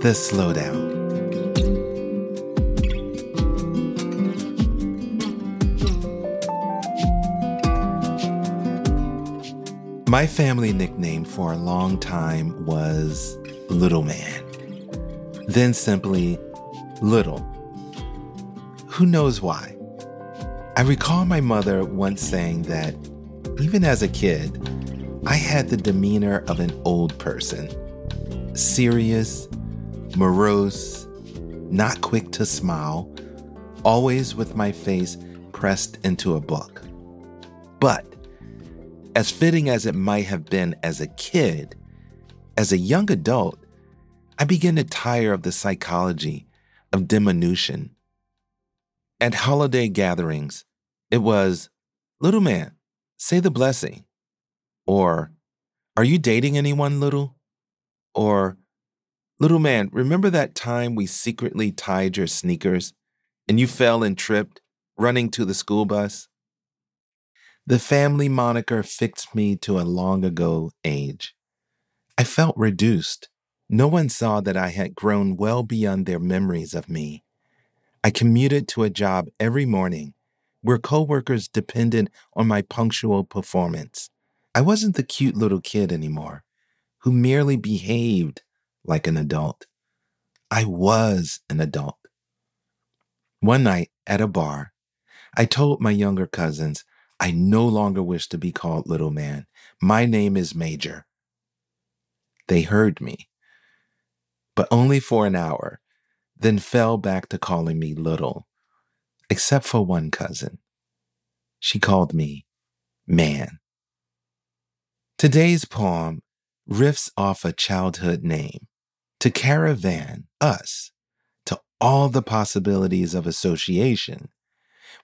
The Slowdown. My family nickname for a long time was Little Man, then simply Little. Who knows why? I recall my mother once saying that even as a kid, I had the demeanor of an old person serious, morose, not quick to smile, always with my face pressed into a book. But, as fitting as it might have been as a kid, as a young adult, I began to tire of the psychology of diminution. At holiday gatherings, it was, Little man, say the blessing. Or, Are you dating anyone, little? Or, Little man, remember that time we secretly tied your sneakers and you fell and tripped, running to the school bus? The family moniker fixed me to a long ago age. I felt reduced. No one saw that I had grown well beyond their memories of me. I commuted to a job every morning where coworkers depended on my punctual performance. I wasn't the cute little kid anymore who merely behaved like an adult. I was an adult. One night at a bar, I told my younger cousins I no longer wish to be called little man. My name is Major. They heard me, but only for an hour, then fell back to calling me little, except for one cousin. She called me man. Today's poem riffs off a childhood name to caravan us to all the possibilities of association,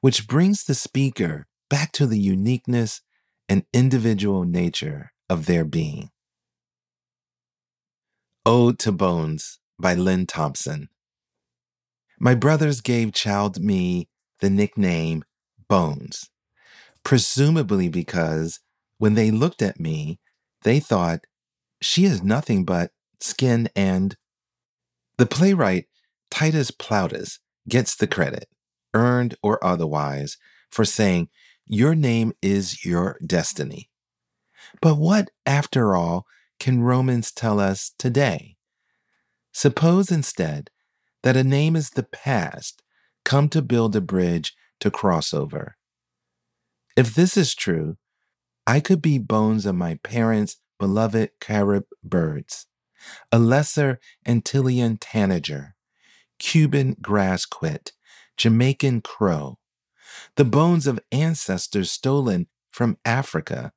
which brings the speaker back to the uniqueness and individual nature of their being. Ode to Bones by Lynne Thompson. My brothers gave child me the nickname Bones, presumably because when they looked at me, they thought, she is nothing but skin and. The playwright Titus Plautus gets the credit, earned or otherwise, for saying, Your name is your destiny. But what, after all, can Romans tell us today? Suppose instead that a name is the past, come to build a bridge to cross over. If this is true, I could be bones of my parents' beloved Carib birds, a lesser Antillean tanager, Cuban grassquit, Jamaican crow, the bones of ancestors stolen from Africa,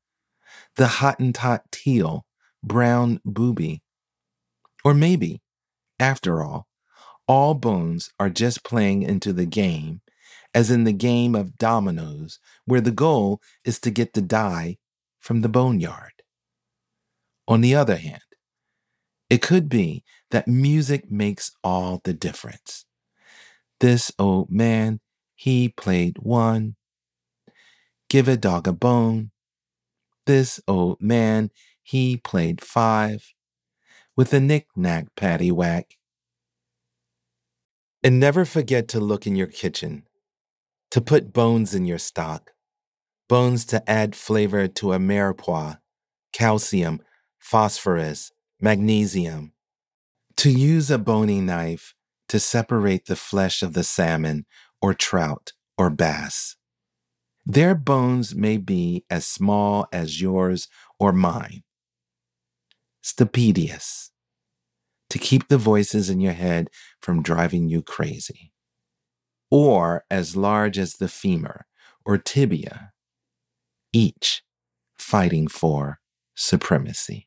the Hottentot teal, brown booby. Or maybe, after all, all bones are just playing into the game, as in the game of dominoes, where the goal is to get the die from the boneyard. On the other hand, it could be that music makes all the difference. This old man, he played one. Give a dog a bone. This old man, he played five. With a knick-knack paddywhack. And never forget to look in your kitchen, to put bones in your stock, bones to add flavor to a mirepoix, calcium, phosphorus, magnesium. To use a bony knife to separate the flesh of the salmon or trout or bass. Their bones may be as small as yours or mine. Stapedius. To keep the voices in your head from driving you crazy. Or as large as the femur or tibia, each fighting for supremacy.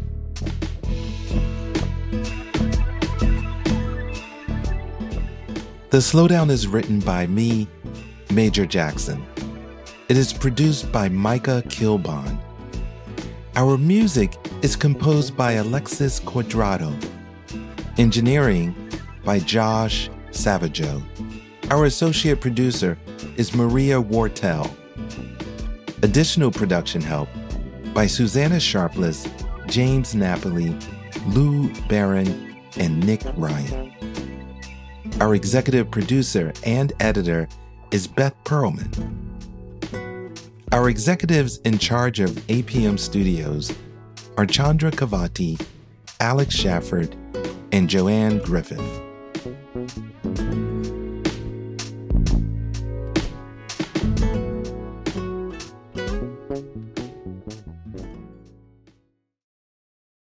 The Slowdown is written by me, Major Jackson. It is produced by Micah Kilbon. Our music is composed by Alexis Cuadrado. Engineering by Josh Savageau. Our associate producer is Maria Wartell. Additional production help by Susanna Sharpless, James Napoli, Lou Barron, and Nick Ryan. Our executive producer and editor is Beth Perlman. Our executives in charge of APM Studios are Chandra Kavati, Alex Shafford, and Joanne Griffith.